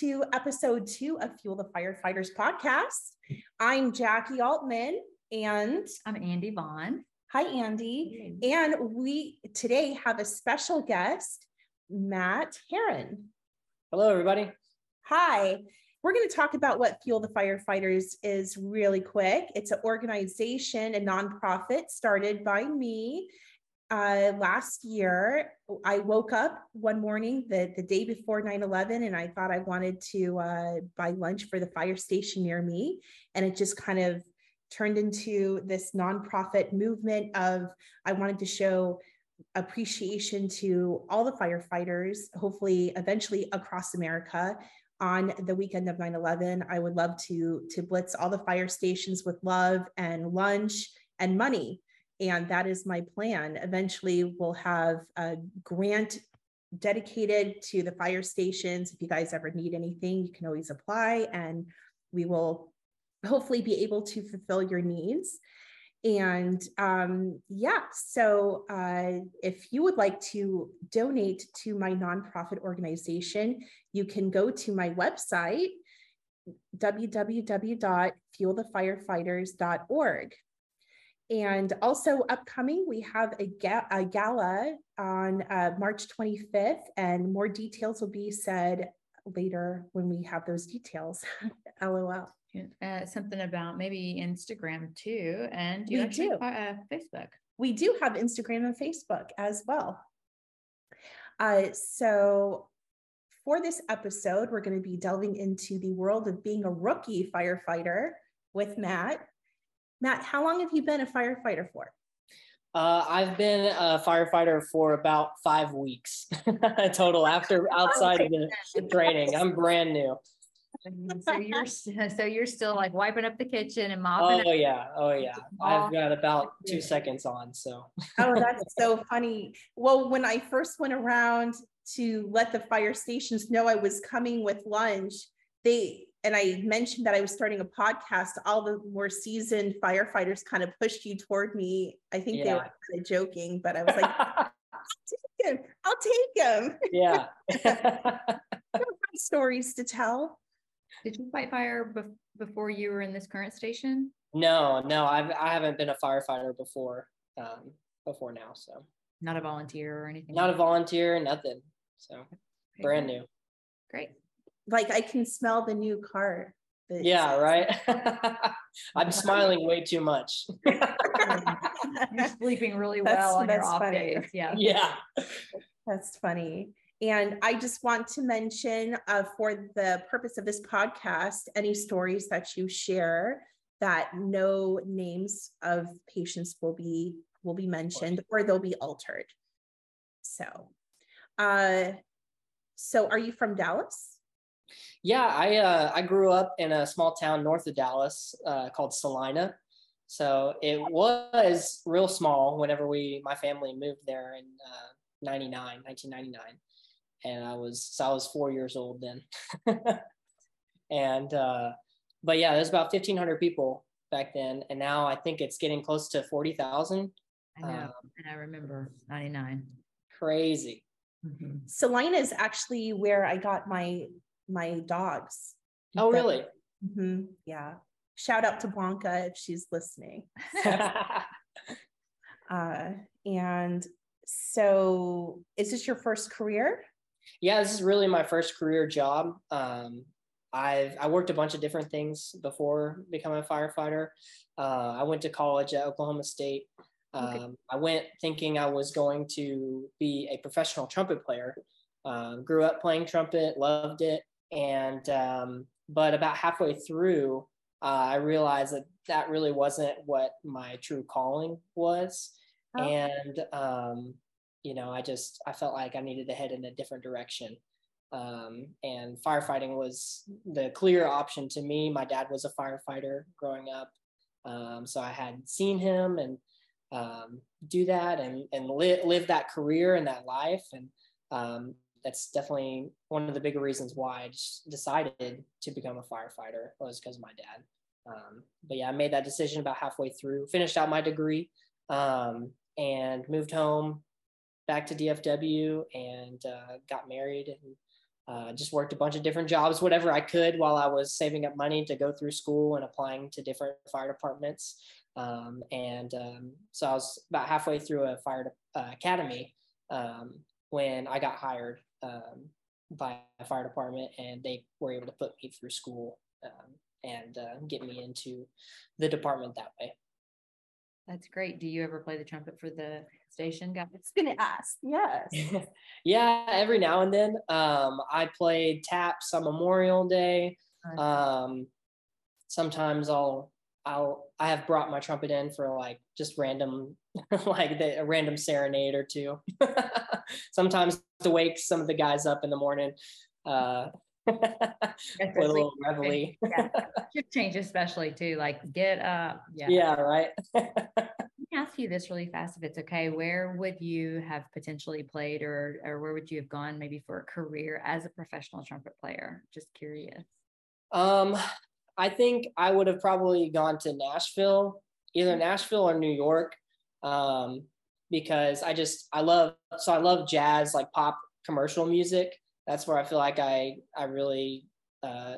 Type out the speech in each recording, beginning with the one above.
to episode two of Fuel the Firefighters podcast. I'm Jackie Altman and I'm Andy Vaughn. Hi, Andy. And we today have a special guest, Matt Heron. Hello, everybody. Hi. We're going to talk about what Fuel the Firefighters is really quick. It's an organization, a nonprofit started by me uh, last year, I woke up one morning the, the day before 9 11 and I thought I wanted to uh, buy lunch for the fire station near me. And it just kind of turned into this nonprofit movement of I wanted to show appreciation to all the firefighters, hopefully, eventually across America. On the weekend of 9 11, I would love to, to blitz all the fire stations with love and lunch and money and that is my plan. Eventually, we'll have a grant dedicated to the fire stations. If you guys ever need anything, you can always apply, and we will hopefully be able to fulfill your needs. And um, yeah, so uh, if you would like to donate to my nonprofit organization, you can go to my website, www.fuelthefirefighters.org. And also upcoming, we have a, ga- a gala on uh, March 25th, and more details will be said later when we have those details. LOL. Uh, something about maybe Instagram too, and you we actually do. Uh, Facebook. We do have Instagram and Facebook as well. Uh, so for this episode, we're going to be delving into the world of being a rookie firefighter with Matt. Matt, how long have you been a firefighter for? Uh, I've been a firefighter for about five weeks total after outside of the, the training. I'm brand new. so you're so you're still like wiping up the kitchen and mopping. Oh yeah, oh yeah. I've got about two seconds on. So. oh, that's so funny. Well, when I first went around to let the fire stations know I was coming with lunch, they and I mentioned that I was starting a podcast, all the more seasoned firefighters kind of pushed you toward me. I think yeah. they were kind of joking, but I was like, I'll take him. I'll take him. Yeah. stories to tell. Did you fight fire be- before you were in this current station? No, no, I've, I haven't been a firefighter before, um, before now. So not a volunteer or anything. Not a volunteer, nothing. So okay, brand new. Great like I can smell the new car. Yeah, right. I'm smiling way too much. You're sleeping really well that's, on your off funny. days. Yeah. Yeah. That's funny. And I just want to mention uh, for the purpose of this podcast, any stories that you share that no names of patients will be will be mentioned or they'll be altered. So, uh, so are you from Dallas? Yeah, I uh, I grew up in a small town north of Dallas uh, called Celina. So it was real small whenever we my family moved there in uh, 99, 1999. And I was so I was four years old then. and uh, but yeah, there's about 1,500 people back then, and now I think it's getting close to 40,000. I know, um, and I remember 99. Crazy. Mm-hmm. Celina is actually where I got my my dogs. Oh, really? Mm-hmm. Yeah. Shout out to Blanca if she's listening. uh, and so, is this your first career? Yeah, this is really my first career job. Um, I've I worked a bunch of different things before becoming a firefighter. Uh, I went to college at Oklahoma State. Um, okay. I went thinking I was going to be a professional trumpet player. Um, grew up playing trumpet, loved it, and um, but about halfway through, uh, I realized that that really wasn't what my true calling was, oh. and um, you know, I just I felt like I needed to head in a different direction. Um, and firefighting was the clear option to me. My dad was a firefighter growing up, um, so I had seen him and um, do that and and li- live that career and that life. And um, that's definitely one of the bigger reasons why I just decided to become a firefighter was because of my dad. Um, but yeah, I made that decision about halfway through, finished out my degree, um, and moved home back to DFW and uh, got married and uh, just worked a bunch of different jobs, whatever I could while I was saving up money to go through school and applying to different fire departments. Um, and um, so I was about halfway through a fire uh, academy um, when I got hired um, by a fire department, and they were able to put me through school um, and uh, get me into the department that way. That's great. Do you ever play the trumpet for the station guys? I was gonna ask. Yes. yeah, every now and then. Um, I played taps on Memorial Day. Um, sometimes I'll I'll I have brought my trumpet in for like just random like the, a random serenade or two. sometimes to wake some of the guys up in the morning. Uh, a little reveille. yeah. Shift change especially too. Like get up. Yeah. Yeah, right. Let me ask you this really fast, if it's okay. Where would you have potentially played, or or where would you have gone, maybe for a career as a professional trumpet player? Just curious. Um, I think I would have probably gone to Nashville, either mm-hmm. Nashville or New York, um, because I just I love so I love jazz, like pop commercial music. That's where I feel like I I really uh,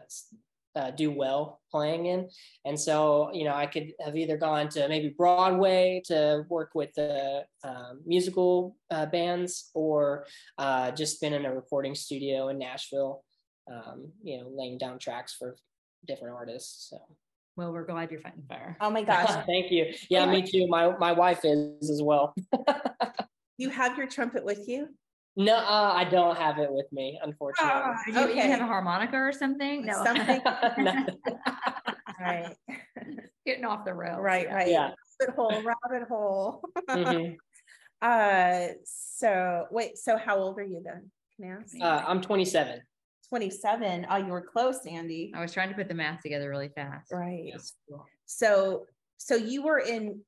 uh, do well playing in. And so, you know, I could have either gone to maybe Broadway to work with the um, musical uh, bands or uh, just been in a recording studio in Nashville, um, you know, laying down tracks for different artists. So. Well, we're glad you're fighting fire. Oh my gosh. Thank you. Yeah, me too. My, my wife is as well. you have your trumpet with you? No, uh, I don't have it with me, unfortunately. Oh, you, okay. you have a harmonica or something? No. Something. right. Getting off the rail. Right, right. Yeah. Rabbit hole, rabbit hole. mm-hmm. Uh, so wait, so how old are you then? Can I ask? Uh, I'm 27. 27. Oh, you were close, Andy. I was trying to put the math together really fast. Right. Yes. So, so you were in,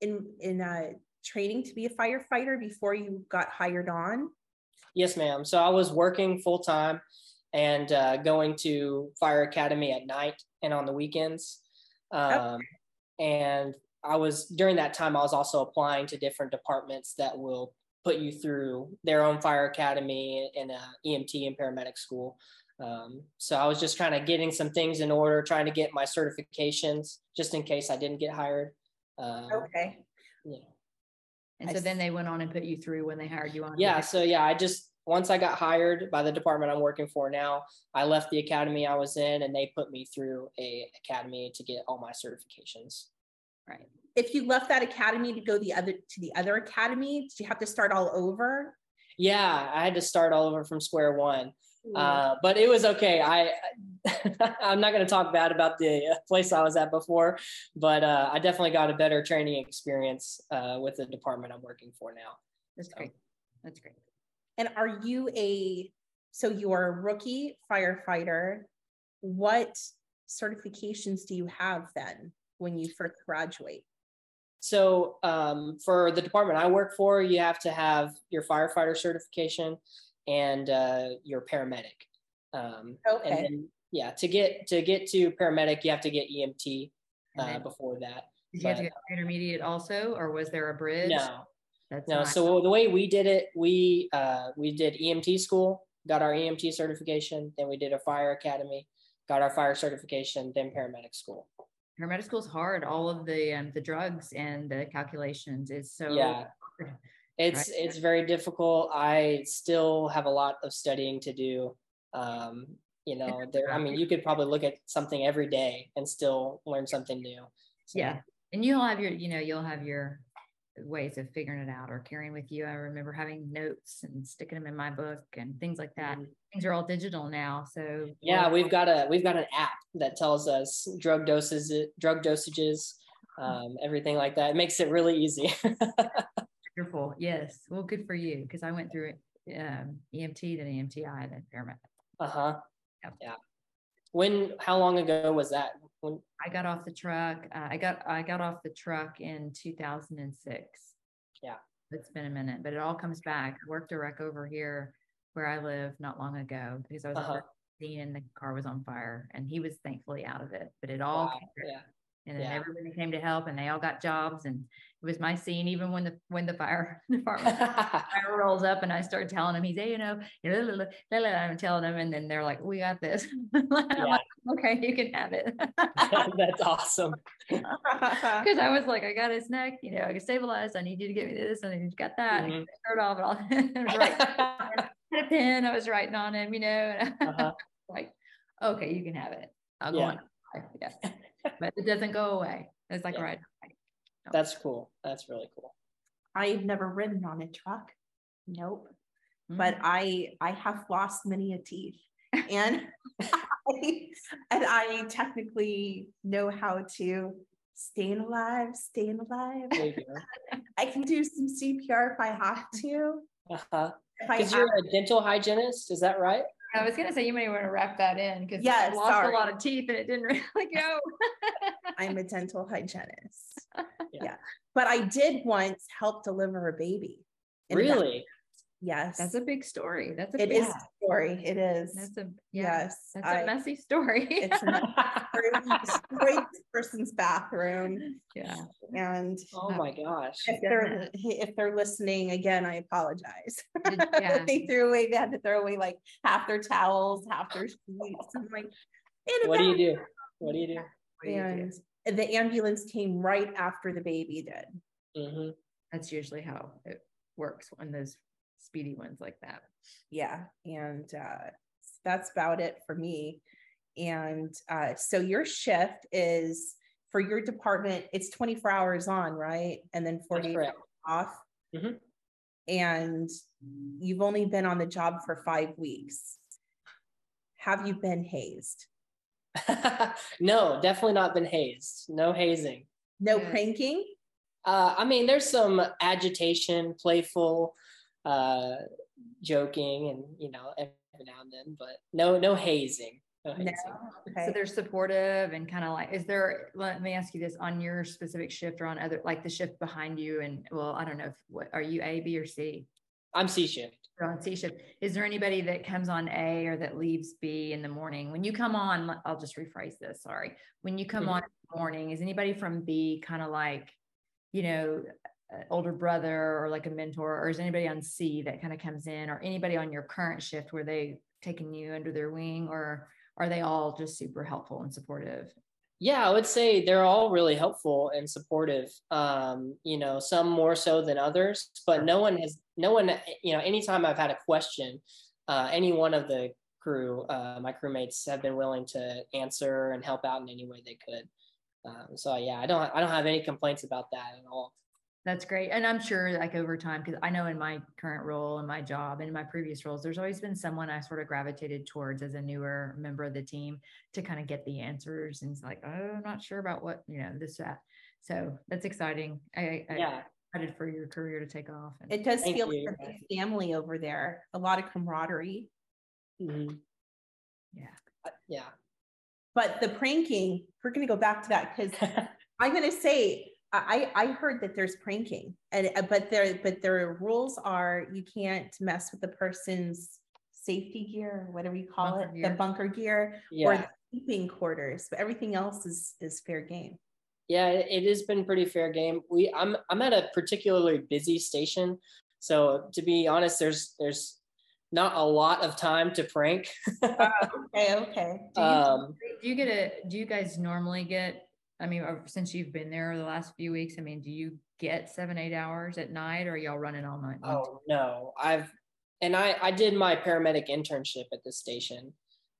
in, in, uh, training to be a firefighter before you got hired on? Yes, ma'am. So I was working full time and uh, going to fire academy at night and on the weekends. Um, okay. And I was during that time, I was also applying to different departments that will put you through their own fire academy and uh, EMT and paramedic school. Um, so I was just kind of getting some things in order, trying to get my certifications just in case I didn't get hired. Um, okay. Yeah. And so then they went on and put you through when they hired you on. Yeah. So yeah, I just once I got hired by the department I'm working for now, I left the academy I was in and they put me through a academy to get all my certifications. Right. If you left that academy to go the other to the other academy, did you have to start all over? Yeah, I had to start all over from square one. Uh, but it was okay. I I'm not going to talk bad about the place I was at before, but uh, I definitely got a better training experience uh, with the department I'm working for now. That's so. great. That's great. And are you a so you're a rookie firefighter? What certifications do you have then when you first graduate? So um, for the department I work for, you have to have your firefighter certification and uh, your paramedic. Um, okay. And then, yeah, to get to get to paramedic, you have to get EMT uh, before that. Did you have to get intermediate also, or was there a bridge? No, That's no. So the way we did it, we uh, we did EMT school, got our EMT certification, then we did a fire academy, got our fire certification, then paramedic school. Paramedic school is hard. All of the um, the drugs and the calculations is so yeah. Hard it's right. it's very difficult i still have a lot of studying to do um, you know there i mean you could probably look at something every day and still learn something new so. yeah and you'll have your you know you'll have your ways of figuring it out or carrying with you i remember having notes and sticking them in my book and things like that mm-hmm. things are all digital now so yeah we've got a we've got an app that tells us drug doses drug dosages um, everything like that it makes it really easy Wonderful. Yes. Well, good for you because I went through um, EMT, then EMTI, then paramedic. Uh huh. Yep. Yeah. When? How long ago was that? I got off the truck, uh, I got I got off the truck in 2006. Yeah. It's been a minute, but it all comes back. I worked a wreck over here where I live not long ago because I was uh-huh. and the car was on fire, and he was thankfully out of it. But it all wow. yeah And then Yeah. everybody came to help and they all got jobs and it was my scene even when the when the fire department fire rolls up and I start telling him he's a you know I'm telling him and then they're like we got this I'm like, okay you can have it That's awesome. because I was like I got his neck you know I can stabilize I need you to get me this and he's got that Mhm. start off and all I was right had a pen I was writing on him you know and Uh-huh. like okay you can have it I'll go Yeah. on yes but it doesn't go away it's like Yeah. right That's cool. That's really cool. I've never ridden on a truck. Nope. Mm-hmm. But I I have lost many a teeth. And I, and I technically know how to staying alive, staying alive. There you go. I can do some CPR if I have to. Uh-huh. Because you're a dental hygienist, is that right? I was gonna say you may want to wrap that in because Yeah, I lost sorry. a lot of teeth and it didn't really go. I'm a dental hygienist. Yeah. yeah. But I did once help deliver a baby. Really? Yes. That's a big story. That's a it big, is a story. It is. That's a yeah. yes. That's I- a messy story. it's an destroyed this person's bathroom. yeah. And oh my gosh. if they're if they're listening again, I apologize. Yeah. they threw away, they had to throw away like half their towels, half their sheets. I'm like, in What do you do? What do you do? What do you do? And the ambulance came right after the baby did. Mm-hmm. That's usually how it works when those speedy ones like that. Yeah. And uh, that's about it for me. And uh, so your shift is for your department, it's 24 hours on, right? And then 48 correct. off. Mhm. And you've only been on the job for five weeks. Have you been hazed? no, definitely not been hazed. No hazing. No pranking? Uh, I mean, there's some agitation, playful, uh, joking, and you know, every now and then, but no, no hazing. No No. Okay. So they're supportive and kind of like, is there, let me ask you this on your specific shift or on other, like the shift behind you and well, I don't know, if what are you A, B or C? I'm C shift. You're on C shift. Is there anybody that comes on A or that leaves B in the morning? When you come on, I'll just rephrase this, sorry. When you come Mhm. on in the morning, is anybody from B kind of like, you know, older brother or like a mentor, or is anybody on C that kind of comes in, or anybody on your current shift where they taking you under their wing, or are they all just super helpful and supportive? Yeah, I would say they're all really helpful and supportive. Um, you know, some more so than others, but no one has, no one, you know, anytime I've had a question, uh, any one of the crew, uh, my crewmates have been willing to answer and help out in any way they could. Um, so yeah, I don't, I don't have any complaints about that at all. That's great. And I'm sure like over time, because I know in my current role and my job and in my previous roles, there's always been someone I sort of gravitated towards as a newer member of the team to kind of get the answers. And it's like, oh, I'm not sure about what, you know, this, that. So that's exciting. I, I Yeah, excited for your career to take off. And It does Thank feel you. like a family over there, a lot of camaraderie. Mhm. yeah. yeah. But the pranking, we're going to go back to that because I'm going to say I I heard that there's pranking, and uh, but there but their rules are you can't mess with the person's safety gear, whatever you call Bunker it, gear. the bunker gear or yeah, the sleeping quarters. But everything else is is fair game. yeah, it has been pretty fair game. We, I'm, I'm at a particularly busy station, so to be honest, there's, there's not a lot of time to prank. Okay, okay. Do you, um, do you get a, do you guys normally get, I mean, since you've been there the last few weeks, I mean, do you get seven, eight hours at night or y'all running all night? Oh no, I've and I I did my paramedic internship at this station,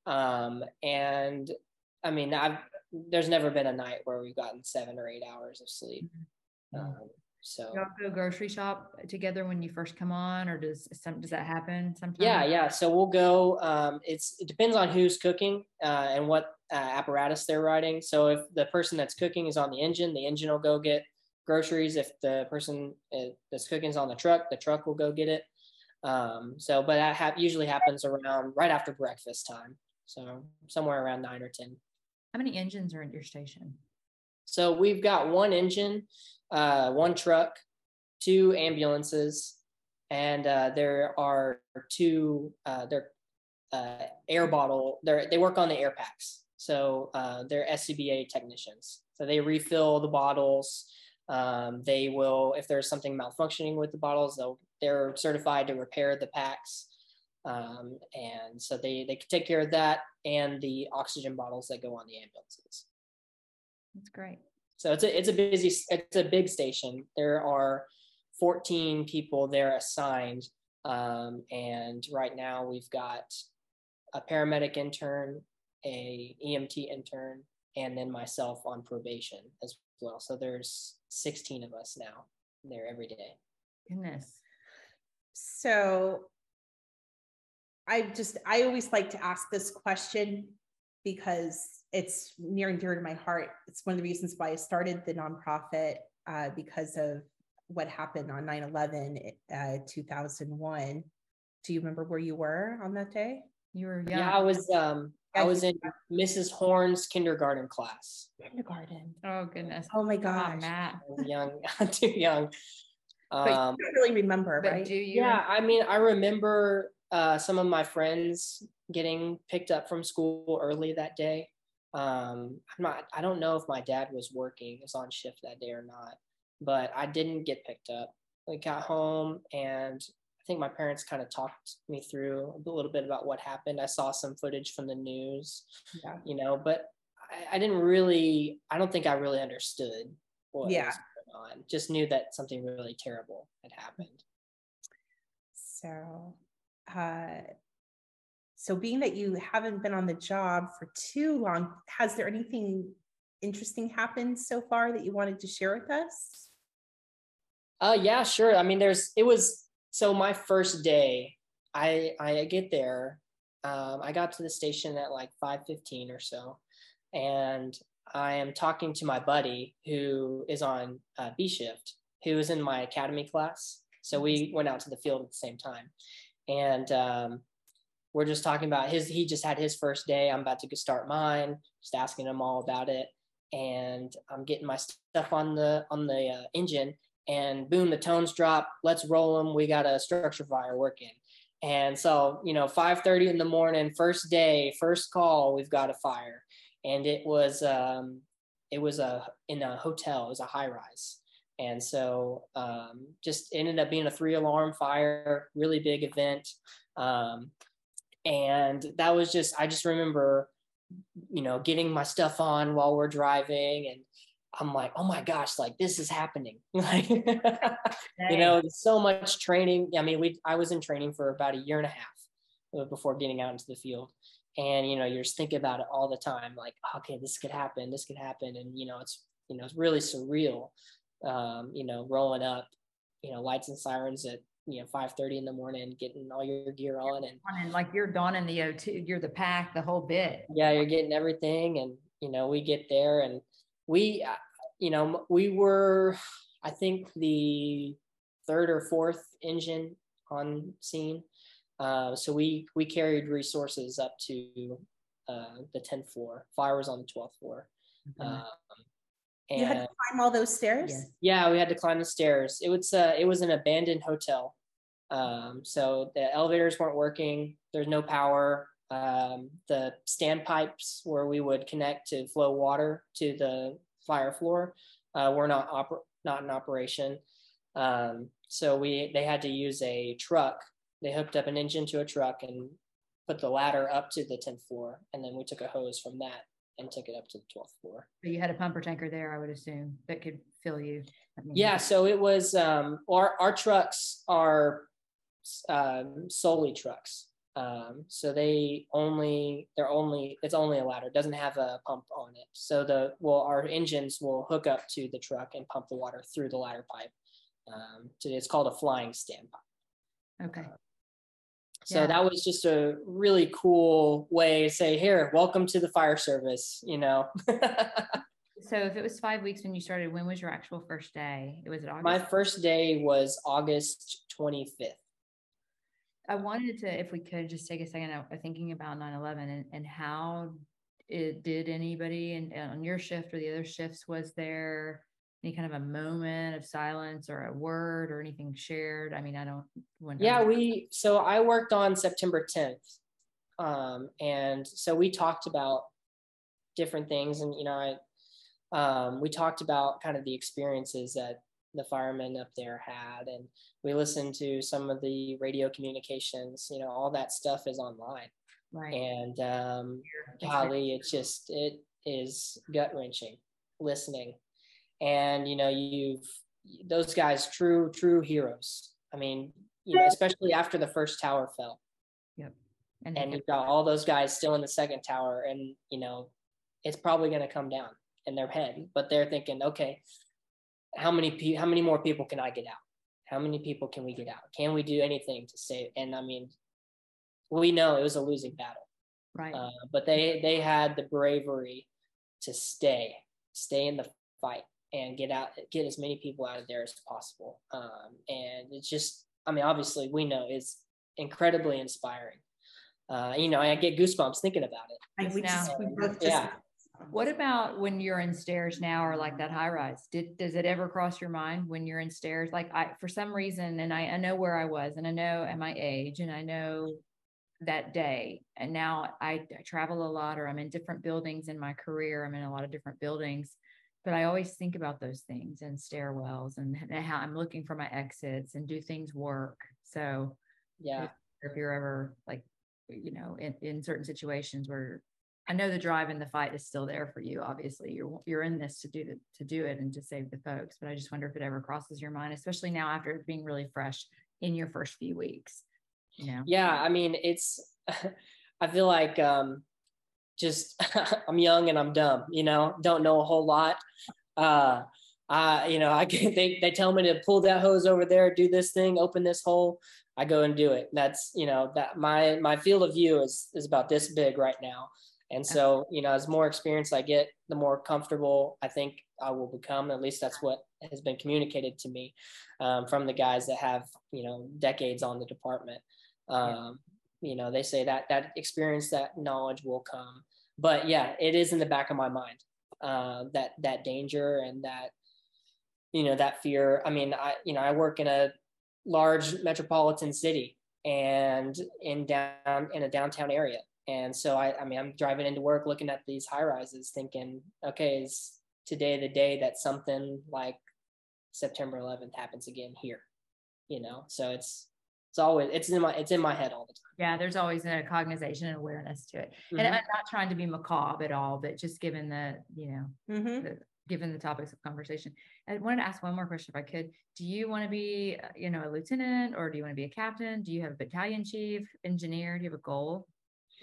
um, and I mean I've there's never been a night where we've gotten seven or eight hours of sleep. Mhm. Um, so Y'all go grocery shop together when you first come on, or does some does that happen sometimes? yeah, yeah. So we'll go. Um, it's it depends on who's cooking uh, and what uh, apparatus they're riding. So if the person that's cooking is on the engine, the engine will go get groceries. If the person uh, that's cooking is on the truck, the truck will go get it. Um, so, but that ha- usually happens around right after breakfast time. So somewhere around nine or ten. How many engines are at your station? So we've got one engine, uh, one truck, two ambulances, and uh, there are two. Uh, they're uh, air bottle. They they work on the air packs. So uh, they're SCBA technicians. So they refill the bottles. Um, they will, if there's something malfunctioning with the bottles, they'll they're certified to repair the packs. Um, and so they they can take care of that and the oxygen bottles that go on the ambulances. That's great. So it's a it's a busy it's a big station. There are 14 people there assigned, um, and right now we've got a paramedic intern, a EMT intern, and then myself on probation as well. So there's 16 of us now there every day. Goodness. So I just, I always like to ask this question because it's near and dear to my heart. It's one of the reasons why I started the nonprofit uh, because of what happened on 9 11, uh, 2001. Do you remember where you were on that day? You were young. Yeah, I was um I was in Mrs. Horn's kindergarten class. Kindergarten. Oh goodness. Oh my Come on, gosh. Matt. Young, too young. But Um, you don't really remember, But right? do you? yeah, I mean, I remember uh, some of my friends getting picked up from school early that day. Um, I'm not, I don't know if my dad was working, was on shift that day or not, but I didn't get picked up. I got home and I think my parents kind of talked me through a little bit about what happened. I saw some footage from the news, Yeah. you know, but I, I didn't really, I don't think I really understood what Yeah. was going on. Just knew that something really terrible had happened. So, uh, so being that you haven't been on the job for too long, has there anything interesting happened so far that you wanted to share with us? Uh yeah, sure. I mean there's it was so my first day, I I get there. Um I got to the station at like 5:15 or so and I am talking to my buddy who is on uh, B shift, who is in my academy class. So we went out to the field at the same time. And um we're just talking about his he just had his first day. I'm about to start mine, just asking him all about it and I'm getting my stuff on the on the uh, engine and boom the tones drop. Let's roll them we got a structure fire working. And so you know 5:30 in the morning first day first call we've got a fire. And it was um it was a in a hotel. It was a high rise. And so um just ended up being a three alarm fire really big event. Um and that was just i just remember you know getting my stuff on while we're driving and i'm like oh my gosh like this is happening. Like you know so much training. I mean we i was in training for about a year and a half uh, before getting out into the field. And you know you're just thinking about it all the time like okay this could happen this could happen. And you know it's you know it's really surreal um, you know rolling up you know lights and sirens at you know 5:30 in the morning getting all your gear on and And like you're donning the O2, you're the pack, the whole bit. yeah you're getting everything. And you know we get there and we uh, you know we were i think the third or fourth engine on scene. Uh, so we we carried resources up to uh, the 10th floor. Fire was on the 12th floor. Um, You had to climb all those stairs? Yes. yeah we had to climb the stairs. It was uh, it was an abandoned hotel. Um, so the elevators weren't working. There's no power um, the standpipes where we would connect to flow water to the fire floor uh, were not oper- not in operation um, so we they had to use a truck they hooked up an engine to a truck and put the ladder up to the 10th floor and then we took a hose from that and took it up to the 12th floor So you had a pumper tanker there, I would assume, that could fill you. Yeah, so it was um, our our trucks are um, solely trucks. Um, so they only they're only it's only a ladder. It doesn't have a pump on it. So the well our engines will hook up to the truck and pump the water through the ladder pipe. Um, so it's called a flying standpipe. Okay. So Yeah. that was just a really cool way to say, here, welcome to the fire service. You know. So if it was five weeks when you started, when was your actual first day? It was August? My first day was August 25th. I wanted to, if we could, just take a second out uh, thinking about 9-11 and, and how it did anybody and on your shift or the other shifts, was there any kind of a moment of silence or a word or anything shared? I mean, I don't. Yeah, we so I worked on September 10th. Um, and so we talked about different things, and you know, I um, we talked about kind of the experiences that the firemen up there had, and we listened to some of the radio communications. You know, all that stuff is online, Right. and um, golly, it's just it is gut wrenching listening, and you know, you've those guys, true true heroes. I mean, you know, especially after the first tower fell yep And, and you've got all those guys still in the second tower and you know it's probably going to come down in their head but they're thinking okay how many pe- how many more people can i get out? How many people can we get out? Can we do anything to save and i mean we know it was a losing battle. Right. uh, but they they had the bravery to stay stay in the fight and get out get as many people out of there as possible. Um, and it's just i mean obviously we know it's incredibly inspiring. Uh, you know i get goosebumps thinking about it. I, we Now- just, we both just, Yeah. What about when you're in stairs now or like that high rise? Did does it ever cross your mind when you're in stairs? Like I for some reason, and I, I know where I was and I know at my age and I know that day. And now I, I travel a lot or I'm in different buildings in my career. I'm in a lot of different buildings. But I always think about those things and stairwells and, and how I'm looking for my exits and do things work. So yeah if you're ever like, you know, in, in certain situations where I know the drive and the fight is still there for you. Obviously, you're you're in this to do the, to do it and to save the folks. But I just wonder if it ever crosses your mind, especially now after being really fresh in your first few weeks. You know, yeah i mean it's i feel like um just i'm young and i'm dumb you know don't know a whole lot uh I, you know, I can, they, they tell me to pull that hose over there, do this thing, open this hole. I go and do it. That's, you know, that my, my field of view is, is about this big right now. And so, you know, as more experience I get, the more comfortable I think I will become. At least that's what has been communicated to me um, from the guys that have, you know, decades on the department. Um, you know, they say that that experience, that knowledge will come. But yeah, it is in the back of my mind uh, that that danger and that you know that fear. I mean, I you know I work in a large metropolitan city and in down in a downtown area, and so I I mean I'm driving into work looking at these high rises, thinking, okay, is today the day that something like September 11th happens again here? You know, so it's it's always it's in my it's in my head all the time. yeah, there's always a cognization and awareness to it. And Mhm. I'm not trying to be macabre at all, but just given the, you know, Mhm. the, given the topics of conversation. I wanted to ask one more question if I could. Do you want to be, you know, a lieutenant or do you want to be a captain? Do you have a battalion chief, engineer? Do you have a goal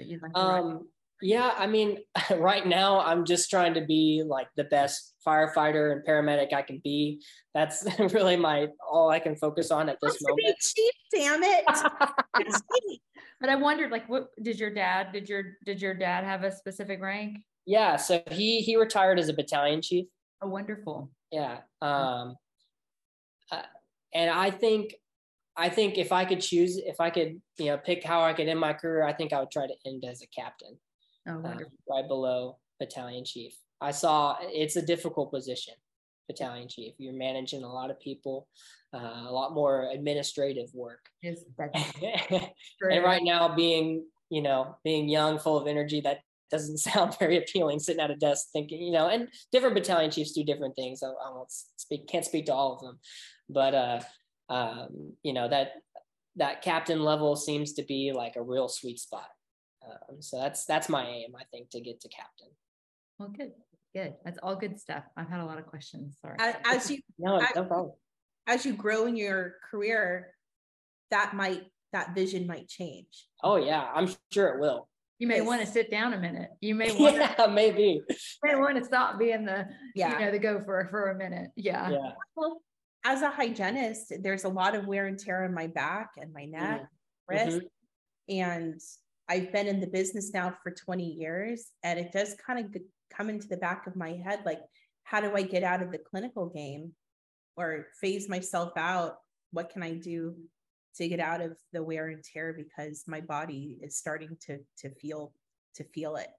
that you'd like? Um, yeah, I mean, right now I'm just trying to be like the best firefighter and paramedic I can be. That's really my all I can focus on at this Wants to be moment. cheap, damn it. But I wondered, like, what did your dad? Did your did your dad have a specific rank? yeah, so he he retired as a battalion chief. Oh, wonderful. Yeah. Um, uh, and I think I think if I could choose, if I could, you know, pick how I could end my career, I think I would try to end as a captain. Oh, uh, right below battalion chief. I saw it's a difficult position, battalion chief. You're managing a lot of people, uh, a lot more administrative work. And right now, being you know being young, full of energy, that doesn't sound very appealing. Sitting at a desk thinking, you know, and different battalion chiefs do different things. I, I won't speak, can't speak to all of them, but uh, um, you know that that captain level seems to be like a real sweet spot. Um, so that's that's my aim, I think, to get to captain. Well, good, good. That's all good stuff. I've had a lot of questions. Sorry. As, as you No, I- no problem. as you grow in your career, that might that vision might change. Oh yeah, I'm sure it will. you may want to sit down a minute. You may want to Yeah, maybe. may want to stop being the Yeah. you know the gopher for a minute. Yeah. Yeah. Well, as a hygienist, there's a lot of wear and tear on my back and my neck, wrist, Mhm. and I've been in the business now for 20 years, and it does kind of come into the back of my head, like, how do I get out of the clinical game, or phase myself out? What can I do to get out of the wear and tear because my body is starting to to feel to feel it.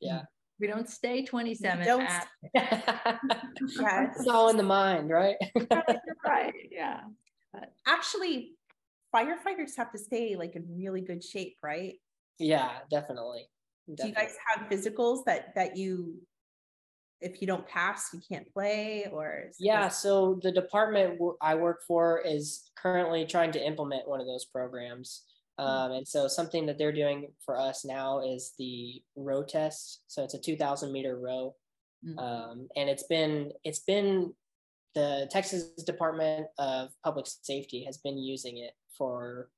Yeah. We don't stay 27 don't at Yes. it's all in the mind, right? right. Yeah. But Actually, firefighters have to stay like in really good shape, right? yeah, definitely. Definitely. Do you guys have physicals that that you if you don't pass, you can't play or yeah. So the department I work for is currently trying to implement one of those programs. Hmm. Um, and so something that they're doing for us now is the row test. So it's a 2000 meter row. Mm-hmm. Um, and it's been, it's been the Texas Department of Public Safety has been using it for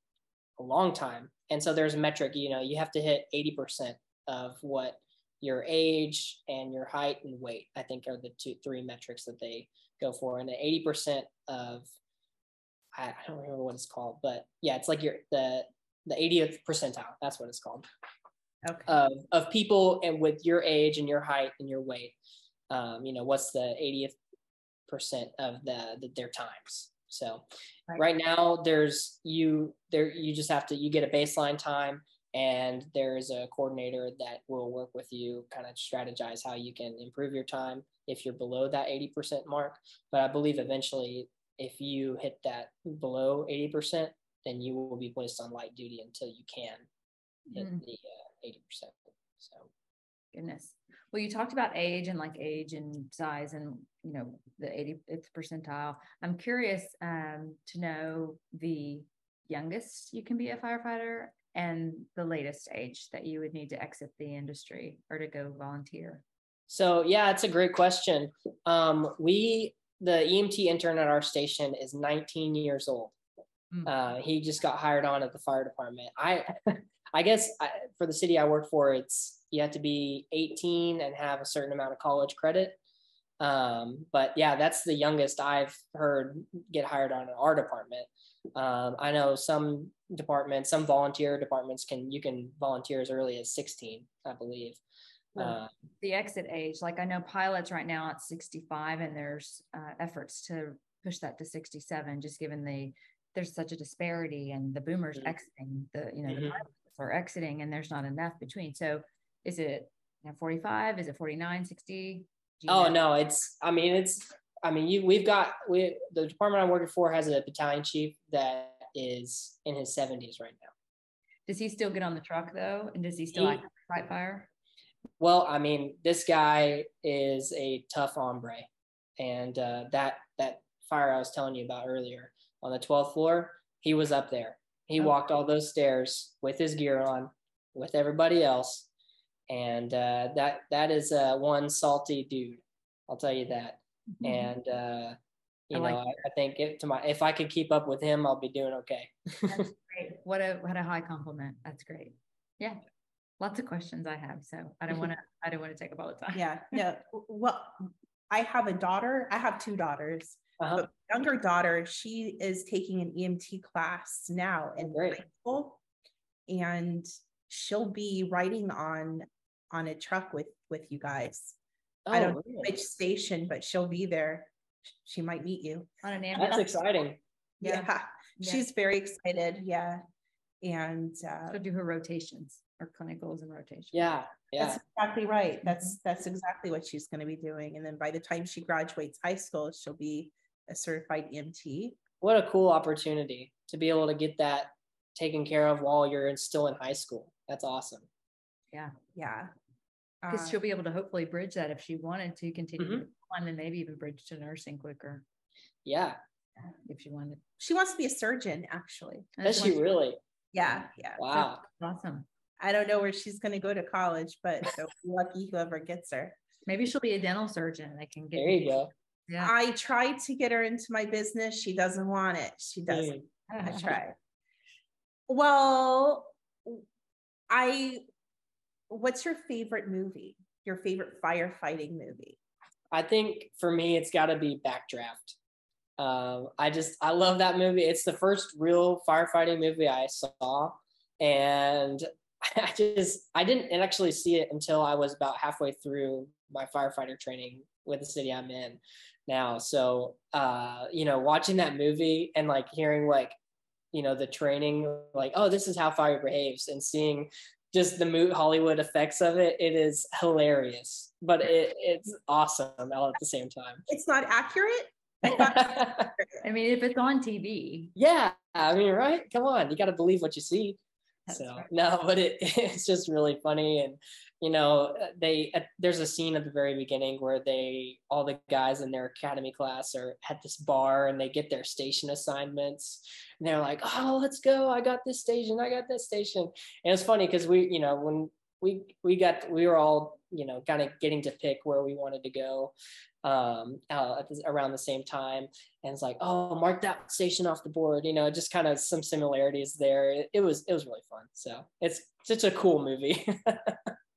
a long time. And so there's a metric, you know, you have to hit 80% of what your age and your height and weight, I think are the two, three metrics that they go for. And 80% of, I, I don't remember what it's called, but yeah, it's like your, the, the 80th percentile. That's what it's called. Okay. Of, of people and with your age and your height and your weight. Um, you know, what's the 80th percent of the, the their times. So right. right now there's you there you just have to you get a baseline time and there's a coordinator that will work with you kind of strategize how you can improve your time if you're below that 80% mark but i believe eventually if you hit that below 80% then you will be placed on light duty until you can hit mm. the uh, 80% so goodness well you talked about age and like age and size and you know the 80th percentile i'm curious um, to know the youngest you can be a firefighter and the latest age that you would need to exit the industry or to go volunteer? So yeah, it's a great question. Um, we the EMT intern at our station is 19 years old. Mm. Uh, he just got hired on at the fire department. I I guess I, for the city I work for, it's you have to be 18 and have a certain amount of college credit. Um, but yeah, that's the youngest I've heard get hired on in our department. Um, I know some departments, some volunteer departments can you can volunteer as early as 16, I believe. Uh, the exit age, like I know pilots right now at 65, and there's uh, efforts to push that to 67, just given the there's such a disparity and the boomers mm-hmm. exiting the you know mm-hmm. the are exiting and there's not enough between. So is it you know, 45? Is it 49, 60? Oh know? no, it's I mean it's I mean, you we've got we the department I'm working for has a battalion chief that is in his 70s right now. Does he still get on the truck though? And does he still he, fight fire? Well, I mean, this guy is a tough hombre, and uh, that that fire I was telling you about earlier on the 12th floor, he was up there. He oh. walked all those stairs with his gear on, with everybody else, and uh, that that is uh, one salty dude. I'll tell you that. Mm-hmm. And uh, you I know, like I, I, think if to my if I could keep up with him, I'll be doing okay. That's great. What a what a high compliment. That's great. Yeah. Lots of questions I have. So I don't want to I don't want to take up all the time. Yeah. No. Well, I have a daughter. I have two daughters. Uh-huh. younger daughter, she is taking an EMT class now in oh, high school. And she'll be riding on on a truck with with you guys. Oh, I don't know which station, but she'll be there. She might meet you on an ambulance. That's exciting. Yeah. yeah. She's very excited. Yeah. And uh, so do her rotations or clinicals and rotations. Yeah. Yeah. That's exactly right. That's that's exactly what she's going to be doing. And then by the time she graduates high school, she'll be a certified EMT. What a cool opportunity to be able to get that taken care of while you're still in high school. That's awesome. Yeah. Yeah because uh, she'll be able to hopefully bridge that if she wanted to continue mm-hmm. on and maybe even bridge to nursing quicker. Yeah. If she wanted. She wants to be a surgeon, actually. Does she really? Yeah. Yeah. Wow. awesome. I don't know where she's going to go to college, but so lucky whoever gets her. Maybe she'll be a dental surgeon. I can get. There you go. Yeah. I tried to get her into my business. She doesn't want it. She doesn't. Mm. I tried. Well, I what's your favorite movie? Your favorite firefighting movie? I think for me, it's got to be Backdraft. Um, I just I love that movie. It's the first real firefighting movie I saw, and I just I didn't actually see it until I was about halfway through my firefighter training with the city I'm in now. So uh, you know, watching that movie and like hearing like you know the training like oh this is how fire behaves and seeing just the mood Hollywood effects of it, it is hilarious, but it, it's awesome all at the same time. It's not accurate. I mean, if it's on TV. Yeah. I mean, right? Come on. You got to believe what you see. So right. no, but it, it's just really funny. And, you know, uh, they, uh, there's a scene at the very beginning where they, all the guys in their academy class are at this bar and they get their station assignments and they're like, oh, let's go. I got this station. I got this station. And it's funny because we, you know, when we, we got, we were all, you know, kind of getting to pick where we wanted to go um, uh, the, around the same time. And it's like, oh, mark that station off the board. You know, just kind of some similarities there. It, it, was it was really fun. So it's such a cool movie.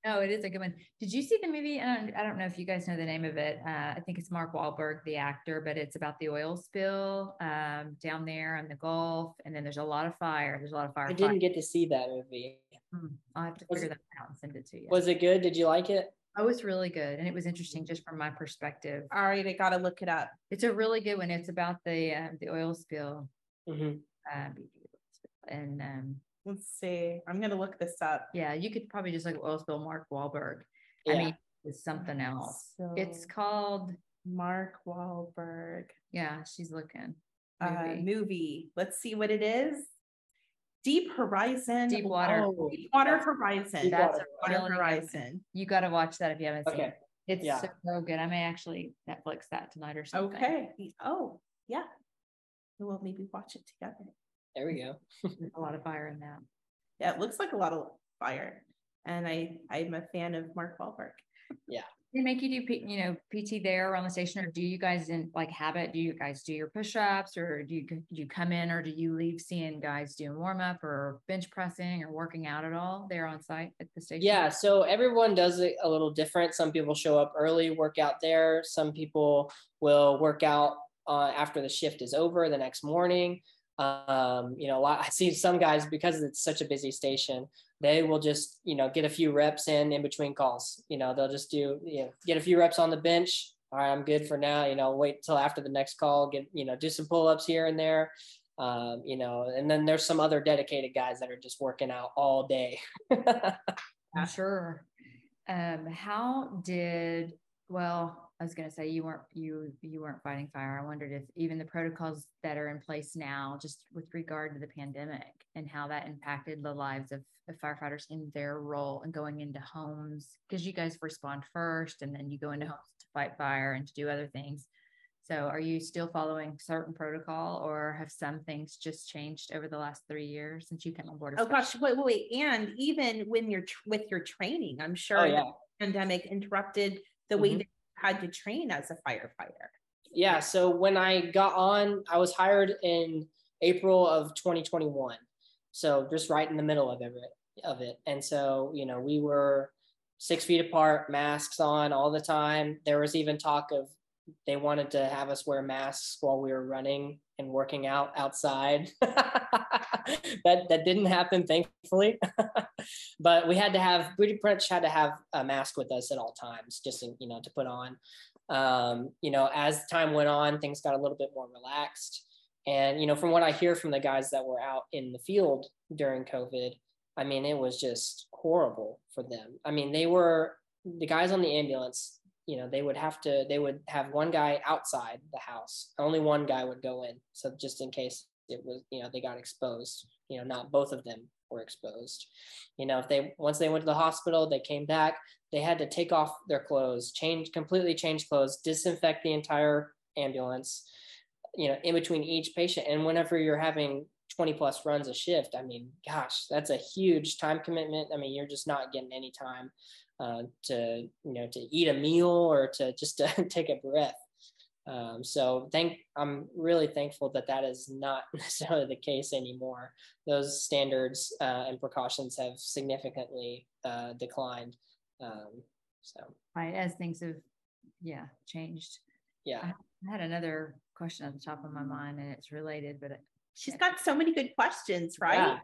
Oh, it is a good one. Did you see the movie? I don't, I don't know if you guys know the name of it. Uh, I think it's Mark Wahlberg, the actor, but it's about the oil spill um, down there in the Gulf, and then there's a lot of fire. There's a lot of fire. I didn't get to see that movie. Hmm. I'll have to figure that out and send it to you. Was it good? Did you like it? Oh, it's really good. And it was interesting just from my perspective. All right, I gotta look it up. It's a really good one. It's about the uh, the oil spill. Mm-hmm. Uh, and um, let's see. I'm gonna look this up. Yeah, you could probably just like oil spill Mark Wahlberg. Yeah. I mean, it's something else. So it's called Mark Wahlberg. Yeah, she's looking. Movie. Uh, movie. Let's see what it is. Deep Horizon. Deep Water. Oh, Deepwater Horizon. Deep That's Water, Water Horizon. You got to watch that if you haven't seen it. It's yeah. so good. I may actually Netflix that tonight or something. Okay. Oh, yeah. We'll maybe watch it together. There we go. a lot of fire in that. Yeah, it looks like a lot of fire. And I I'm a fan of Mark Wahlberg. Yeah they make you do you know pt there on the station or do you guys in like habit do you guys do your push-ups or do you do you come in or do you leave seeing guys doing warm-up or bench pressing or working out at all there on site at the station? Yeah so everyone does it a little different. Some people show up early work out there. Some people will work out uh, after the shift is over the next morning um, you know, I see some guys because it's such a busy station, they will just, you know, get a few reps in in between calls. You know, they'll just do, you know, get a few reps on the bench. All right, I'm good for now. You know, wait till after the next call, get, you know, do some pull ups here and there. Um, you know, and then there's some other dedicated guys that are just working out all day. Sure. Um, how did, well, I was going to say you weren't you you weren't fighting fire. I wondered if even the protocols that are in place now, just with regard to the pandemic and how that impacted the lives of, of firefighters in their role and going into homes, because you guys respond first and then you go into homes to fight fire and to do other things. So, are you still following certain protocol, or have some things just changed over the last three years since you came on board? Oh gosh, wait, wait, wait, and even when you're tr- with your training, I'm sure oh, yeah. the pandemic interrupted the mm-hmm. way that had to train as a firefighter? Yeah. So when I got on, I was hired in April of 2021. So just right in the middle of it, of it. And so, you know, we were six feet apart, masks on all the time. There was even talk of they wanted to have us wear masks while we were running and working out outside. that that didn't happen, thankfully. but we had to have pretty much had to have a mask with us at all times, just in, you know to put on. Um, you know, as time went on, things got a little bit more relaxed. And you know, from what I hear from the guys that were out in the field during COVID, I mean, it was just horrible for them. I mean, they were the guys on the ambulance you know they would have to they would have one guy outside the house. Only one guy would go in. So just in case it was you know they got exposed you know not both of them were exposed. You know if they once they went to the hospital they came back they had to take off their clothes change completely change clothes disinfect the entire ambulance you know in between each patient. And whenever you're having 20 plus runs a shift i mean gosh that's a huge time commitment. I mean you're just not getting any time uh, to you know to eat a meal or to just to take a breath. Um, so thank I'm really thankful that that is not necessarily the case anymore. Those standards uh, and precautions have significantly uh, declined. Um, so right as things have yeah changed. Yeah, I had another question at the top of my mind and it's related, but she's got so many good questions, right? Yeah.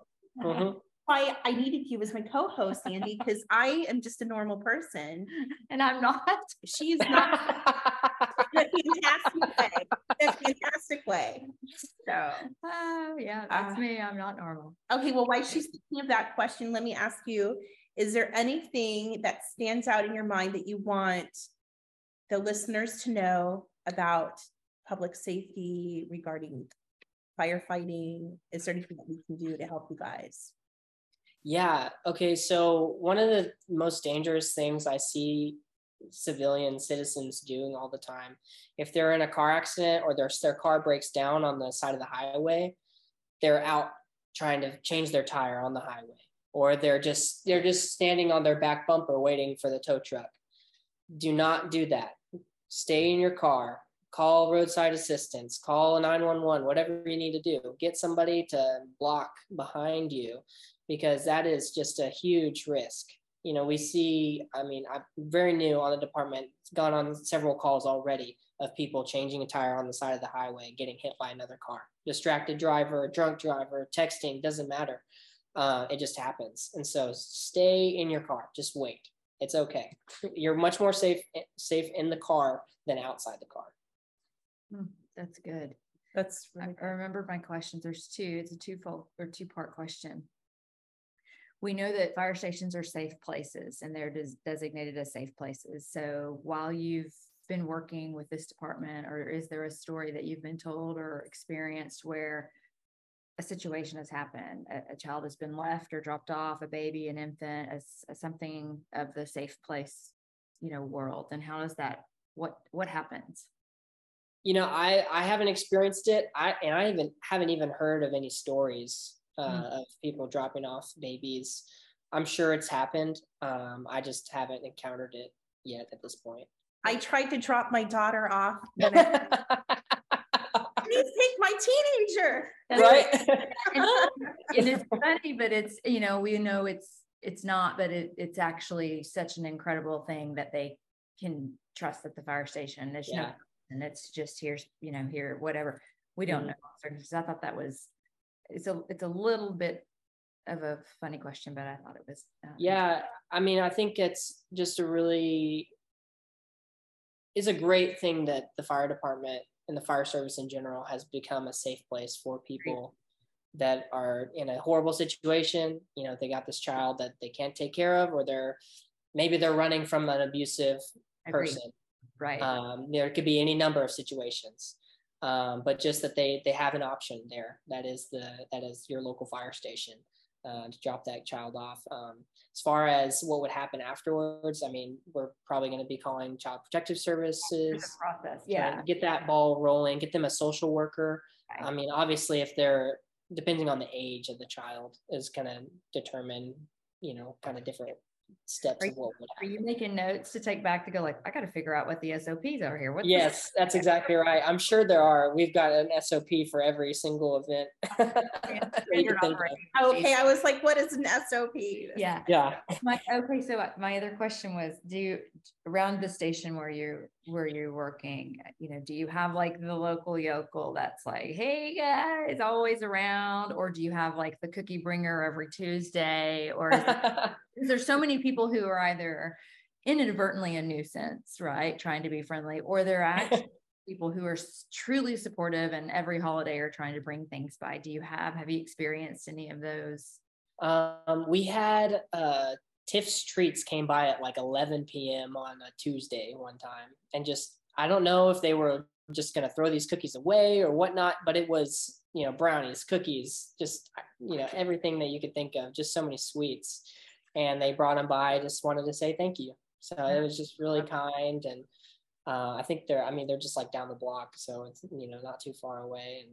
Mm-hmm why I needed you as my co-host, Andy, because I am just a normal person. And I'm not. She's not in a fantastic way. In a fantastic way. So uh, yeah, that's uh, me. I'm not normal. Okay, well, while she's thinking of that question, let me ask you: Is there anything that stands out in your mind that you want the listeners to know about public safety regarding firefighting? Is there anything that we can do to help you guys? Yeah. Okay. So one of the most dangerous things I see civilian citizens doing all the time, if they're in a car accident or their their car breaks down on the side of the highway, they're out trying to change their tire on the highway, or they're just they're just standing on their back bumper waiting for the tow truck. Do not do that. Stay in your car. Call roadside assistance. Call 911. Whatever you need to do. Get somebody to block behind you because that is just a huge risk. You know, we see, I mean, I'm very new on the department, it's gone on several calls already of people changing a tire on the side of the highway, getting hit by another car. Distracted driver, drunk driver, texting, doesn't matter. Uh, it just happens. And so stay in your car, just wait. It's okay. You're much more safe safe in the car than outside the car. Hmm, that's good. That's I, I remember my questions. There's two. It's a two-fold or two-part question we know that fire stations are safe places and they're des- designated as safe places. So while you've been working with this department, or is there a story that you've been told or experienced where a situation has happened? A, a child has been left or dropped off, a baby, an infant, as, as something of the safe place, you know, world. And how does that? What what happens? You know, I I haven't experienced it. I and I even haven't even heard of any stories uh, mm. of people dropping off babies. I'm sure it's happened. Um, I just haven't encountered it yet at this point. I tried to drop my daughter off. Please take my teenager. Right. and it's funny, but it's you know we know it's it's not, but it, it's actually such an incredible thing that they can trust at the fire station. There's yeah. no, and it's just here's you know here whatever we don't mm-hmm. know. So I thought that was it's a it's a little bit of a funny question, but I thought it was. Uh, yeah, I mean, I think it's just a really is a great thing that the fire department and the fire service in general has become a safe place for people that are in a horrible situation. You know, they got this child that they can't take care of, or they're maybe they're running from an abusive person. Right. Um, there could be any number of situations um, but just that they they have an option there. That is the that is your local fire station uh, to drop that child off. Um, as far as what would happen afterwards, I mean, we're probably going to be calling Child Protective Services. Process, yeah. Get that ball rolling. Get them a social worker. Right. I mean, obviously, if they're depending on the age of the child, is going to determine you know kind of different steps are, of what would happen. Are you making notes to take back to go like, I got to figure out what the SOPs are here? What's yes, this? that's exactly right. I'm sure there are. We've got an SOP for every single event. okay, I was like, what is an SOP? Yeah, yeah. My, okay, so uh, my other question was, do you around the station where you where you're working, you know, do you have like the local yokel that's like, hey guys, always around, or do you have like the cookie bringer every Tuesday, or is it, there's so many people who are either inadvertently a nuisance, right? Trying to be friendly, or they're actually people who are truly supportive and every holiday are trying to bring things by. Do you have, have you experienced any of those? Um, we had uh, Tiff's Treats came by at like 11 p.m. on a Tuesday one time, and just I don't know if they were just gonna throw these cookies away or whatnot, but it was you know brownies, cookies, just you know everything that you could think of, just so many sweets and they brought them by. I just wanted to say thank you. So it was just really kind, and uh, I think they're. I mean, they're just like down the block, so it's you know not too far away.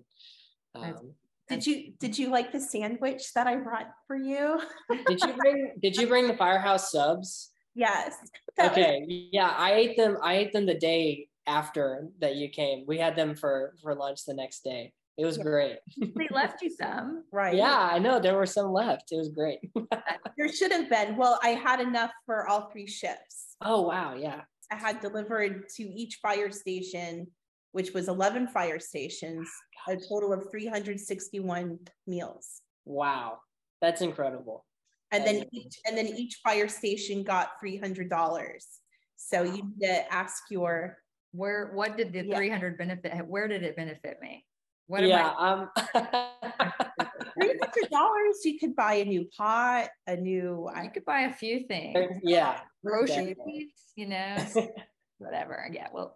And um, did you did you like the sandwich that I brought for you? did you bring Did you bring the firehouse subs? Yes. Okay. Was- yeah, I ate them. I ate them the day after that you came. We had them for for lunch the next day. It was yeah. great. they left you some, right? Yeah, I know there were some left. It was great. there should have been. Well, I had enough for all three shifts. Oh wow, yeah. I had delivered to each fire station, which was 11 fire stations, a total of 361 meals. Wow, that's incredible. And then each, and then each fire station got $300. So you need to ask your where what did the yeah. 300 benefit where did it benefit me what yeah, um three hundred dollars, you could buy a new pot, a new. You could buy a few things. Yeah, groceries, you know, whatever. Yeah, well,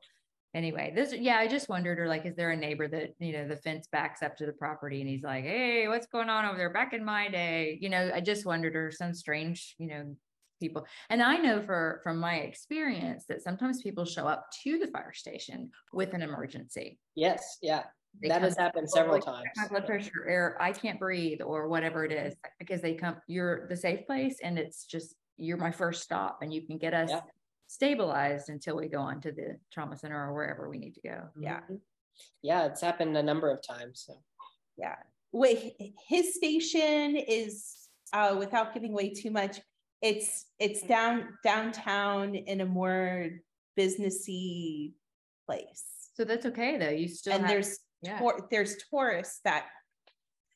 anyway, this yeah, I just wondered, or like, is there a neighbor that you know the fence backs up to the property and he's like, hey, what's going on over there? Back in my day, you know, I just wondered, or some strange, you know, people. And I know for from my experience that sometimes people show up to the fire station with an emergency. Yes, yeah. They that has happened several times. My blood pressure, or I can't breathe, or whatever it is, because they come. You're the safe place, and it's just you're my first stop, and you can get us yeah stabilized until we go on to the trauma center or wherever we need to go. Yeah. Mm-hmm. Yeah, it's happened a number of times. So. Yeah. Wait, his station is uh, without giving away too much. It's it's down downtown in a more businessy place. So that's okay though. You still and have, there's yeah. there's tourists that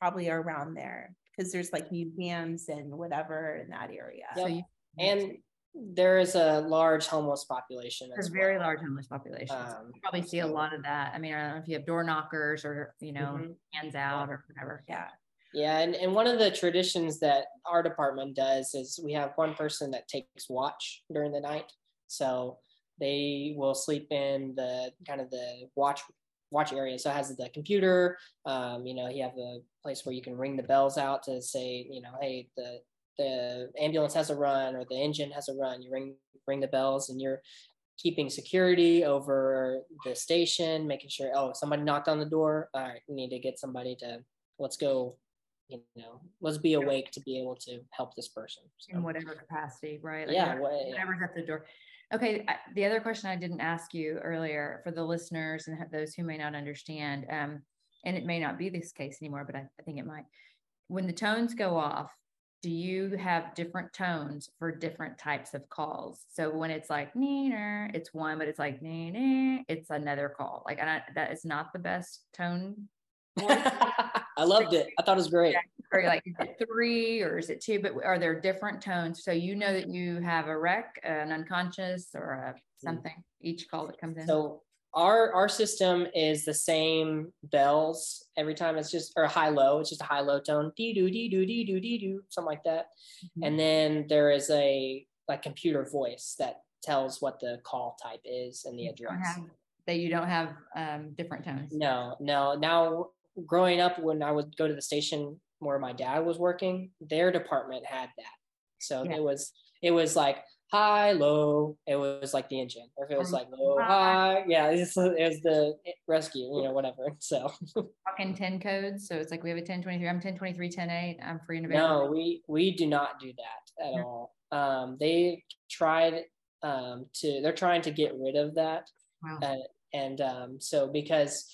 probably are around there because there's like museums and whatever in that area. Yeah. So you, and there is a large homeless population. There's a very large homeless population. Um, you probably see a lot of that. I mean, I don't know if you have door knockers or, you know, mm-hmm. hands out or whatever. Yeah. Yeah. And, and one of the traditions that our department does is we have one person that takes watch during the night. So they will sleep in the kind of the watch watch area. So it has the computer. Um, you know, you have the place where you can ring the bells out to say, you know, hey, the the ambulance has a run or the engine has a run, you ring ring the bells and you're keeping security over the station, making sure, oh, somebody knocked on the door. All right, we need to get somebody to let's go, you know, let's be awake to be able to help this person. So, In whatever capacity, right? Like yeah, whatever's yeah. at the door. Okay, the other question I didn't ask you earlier for the listeners and those who may not understand, um, and it may not be this case anymore, but I, I think it might. When the tones go off, do you have different tones for different types of calls? So when it's like neener, it's one, but it's like nee, it's another call. Like I, that is not the best tone. I loved it. I thought it was great. Or like is it three or is it two? But are there different tones? So you know that you have a wreck, an unconscious, or a hmm. something each call that comes in. So our our system is the same bells every time. It's just or high low. It's just a high low tone, dee doo dee doo dee doo dee doo, something like that. Mm-hmm. And then there is a like computer voice that tells what the call type is and the address. that you don't have um, different tones. No, no. Now growing up, when I would go to the station where my dad was working, their department had that. So yeah. it was it was like high, low, it was like the engine. Or if it was like low, high, yeah, it's, it was the rescue, you know, whatever. So talking 10 codes. So it's like we have a 1023, I'm 1023, 108, I'm free and available. No, we we do not do that at all. Um, they tried um, to they're trying to get rid of that. Wow. Uh, and um, so because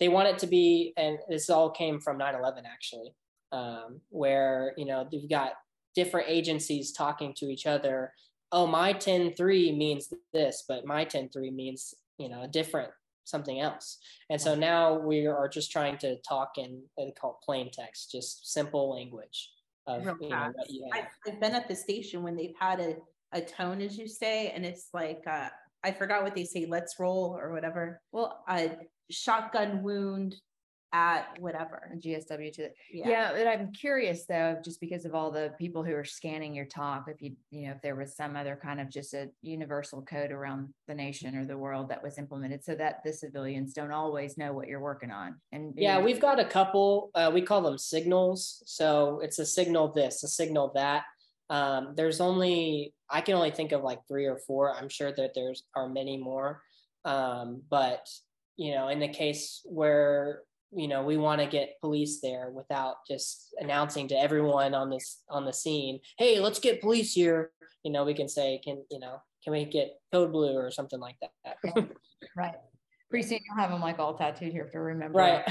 they want it to be, and this all came from 9-11 actually, um, where you know you've got different agencies talking to each other oh, my 10-3 means this, but my 10-3 means, you know, a different something else. And so now we are just trying to talk in, they call plain text, just simple language of you know, what you. I've, I've been at the station when they've had a, a tone, as you say, and it's like, uh, I forgot what they say, let's roll or whatever. Well, a shotgun wound, at whatever GSW to yeah. yeah. But I'm curious though, just because of all the people who are scanning your talk, if you you know if there was some other kind of just a universal code around the nation or the world that was implemented, so that the civilians don't always know what you're working on. And yeah, we've got a couple. Uh, we call them signals. So it's a signal this, a signal that. Um, there's only I can only think of like three or four. I'm sure that there's are many more, um, but you know, in the case where you know we want to get police there without just announcing to everyone on this on the scene hey let's get police here. You know we can say can you know can we get code blue or something like that? Right. Pretty soon you'll have them like all tattooed here to remember. Right.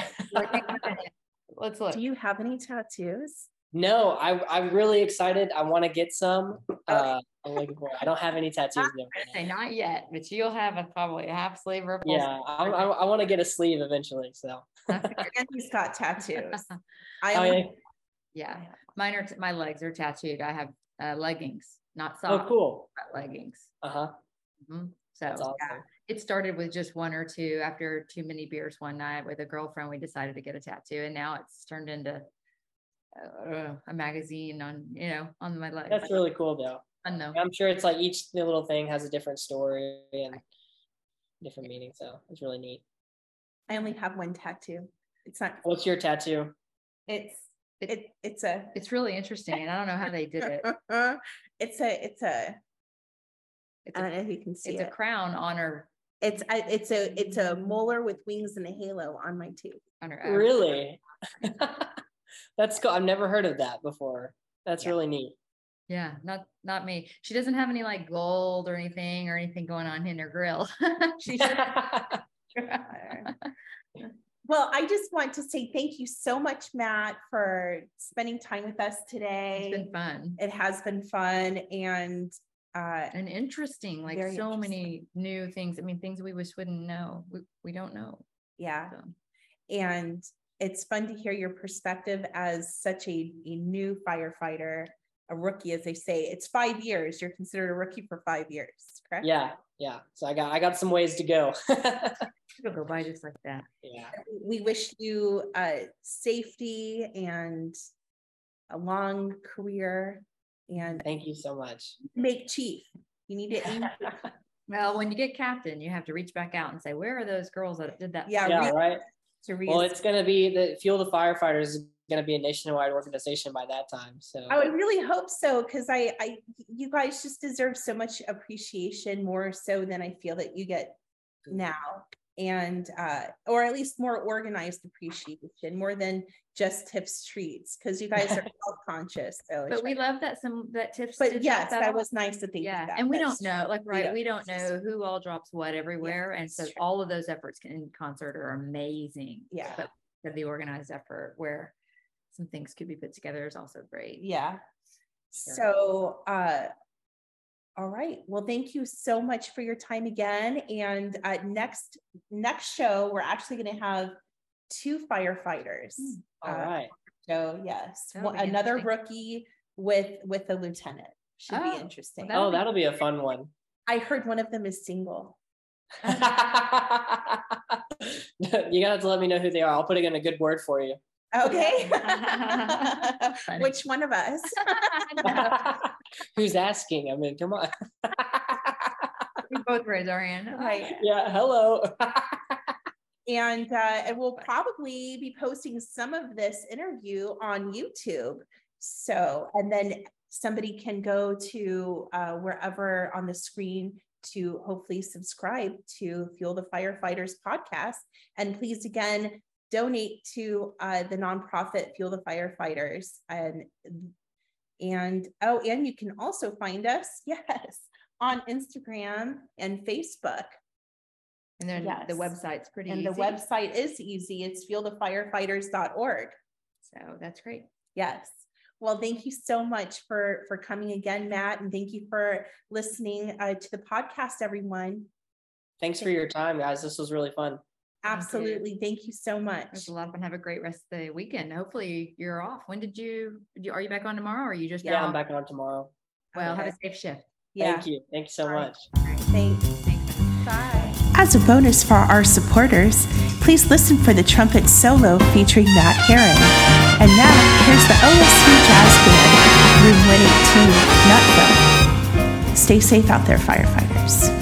Let's look. do you have any tattoos no, I, I'm really excited. I want to get some. Uh, I'm looking for. I don't have any tattoos. Say not yet, but you'll have a probably a half sleeve or yeah. I, I, I want to get a sleeve eventually. So. and he's got tattoos. I oh, only, yeah. Mine are my legs are tattooed. I have uh, leggings, not oh, socks. Oh, cool. leggings. Uh huh. Mm-hmm. So awesome. yeah, it started with just one or two. After too many beers one night with a girlfriend, we decided to get a tattoo, and now it's turned into uh, a magazine on you know on my life. That's really cool though. I know. I'm sure it's like each little thing has a different story and different meaning. So it's really neat. I only have one tattoo. It's not. What's your tattoo? It's it. It's a. It's really interesting, and I don't know how they did it. it's a. It's a. It's I a, don't know if you can see it's a crown on her It's I, it's a it's a molar with wings and a halo on my tooth. on her. Really? That's cool. I've never heard of that before. That's Yeah. really neat. Yeah, not not me. She doesn't have any like gold or anything or anything going on in her grill. she. Well, I just want to say thank you so much, Matt, for spending time with us It's today. been fun It has been fun and uh, and interesting. Like Very so many new things. I mean, things we wish wouldn't know. We we don't know. yeah, So and it's fun to hear your perspective as such a, a new firefighter, a rookie, as they say. It's five years. You're considered a rookie for five years, correct? yeah, yeah. So I got I got some ways to go. it'll go by just like that. yeah. We wish you uh, safety and a long career and Thank you so much. make chief. You need to aim Well, when you get captain, you have to reach back out and say, "Where are those girls that did that?" Yeah, yeah, right. To read. Well, it's gonna be the Fuel the Firefighters is gonna be a nationwide organization by that time. So I would really hope so because I, I, you guys just deserve so much appreciation more so than I feel that you get mm-hmm. now, and uh, or at least more organized appreciation, more than just Tiff's Treats because you guys are health conscious. So, But we right. love that some that tips. but yes, drop that was nice that they yeah, did that. and we That's- don't know, like right, don't. we don't know who all drops what everywhere, and so true. all of those efforts in concert are amazing. Yeah. but the organized effort where some things could be put together is also great. Yeah. Sure. So, uh, all right. Well, thank you so much for your time again. And uh, next next show, we're actually going to have two firefighters. Hmm. all Uh, right. So yes, That'll one- be another rookie with with a lieutenant should Oh, be interesting. that'll Oh, be- that'll be a fun one. I heard one of them is single. you gotta to let me know who they are. I'll put in a good word for you. Okay. Which one of us? Who's asking? I mean, come on. we both raise our hand. Right. yeah, hello. And uh, and we'll probably be posting some of this interview on YouTube. So, and then somebody can go to uh, wherever on the screen to hopefully subscribe to Fuel the Firefighters podcast. And please, again, donate to uh, the nonprofit Fuel the Firefighters. And and oh, and you can also find us, yes, on Instagram and Facebook. And then the Yes. website's pretty And easy. the website is easy. It's fuelthefirefighters.org. So that's great. Yes. Well, thank you so much for for coming again, Matt, and thank you for listening uh, to the podcast, everyone. Thanks for your time, guys. This was really fun. You. Absolutely, thank you so much. was a lot of fun. Have a great rest of the weekend. Hopefully you're off. When did you, are you back on tomorrow or are you just? Yeah, off? I'm back on tomorrow. Well, have a safe shift. Yeah. Thank you. Thank you so All right. much. Thanks. Thanks. Bye. As a bonus for our supporters, please listen for the trumpet solo featuring Matt Heron. And now, here's the OSU Jazz Band, Room 118, Nutville. Stay safe out there, firefighters.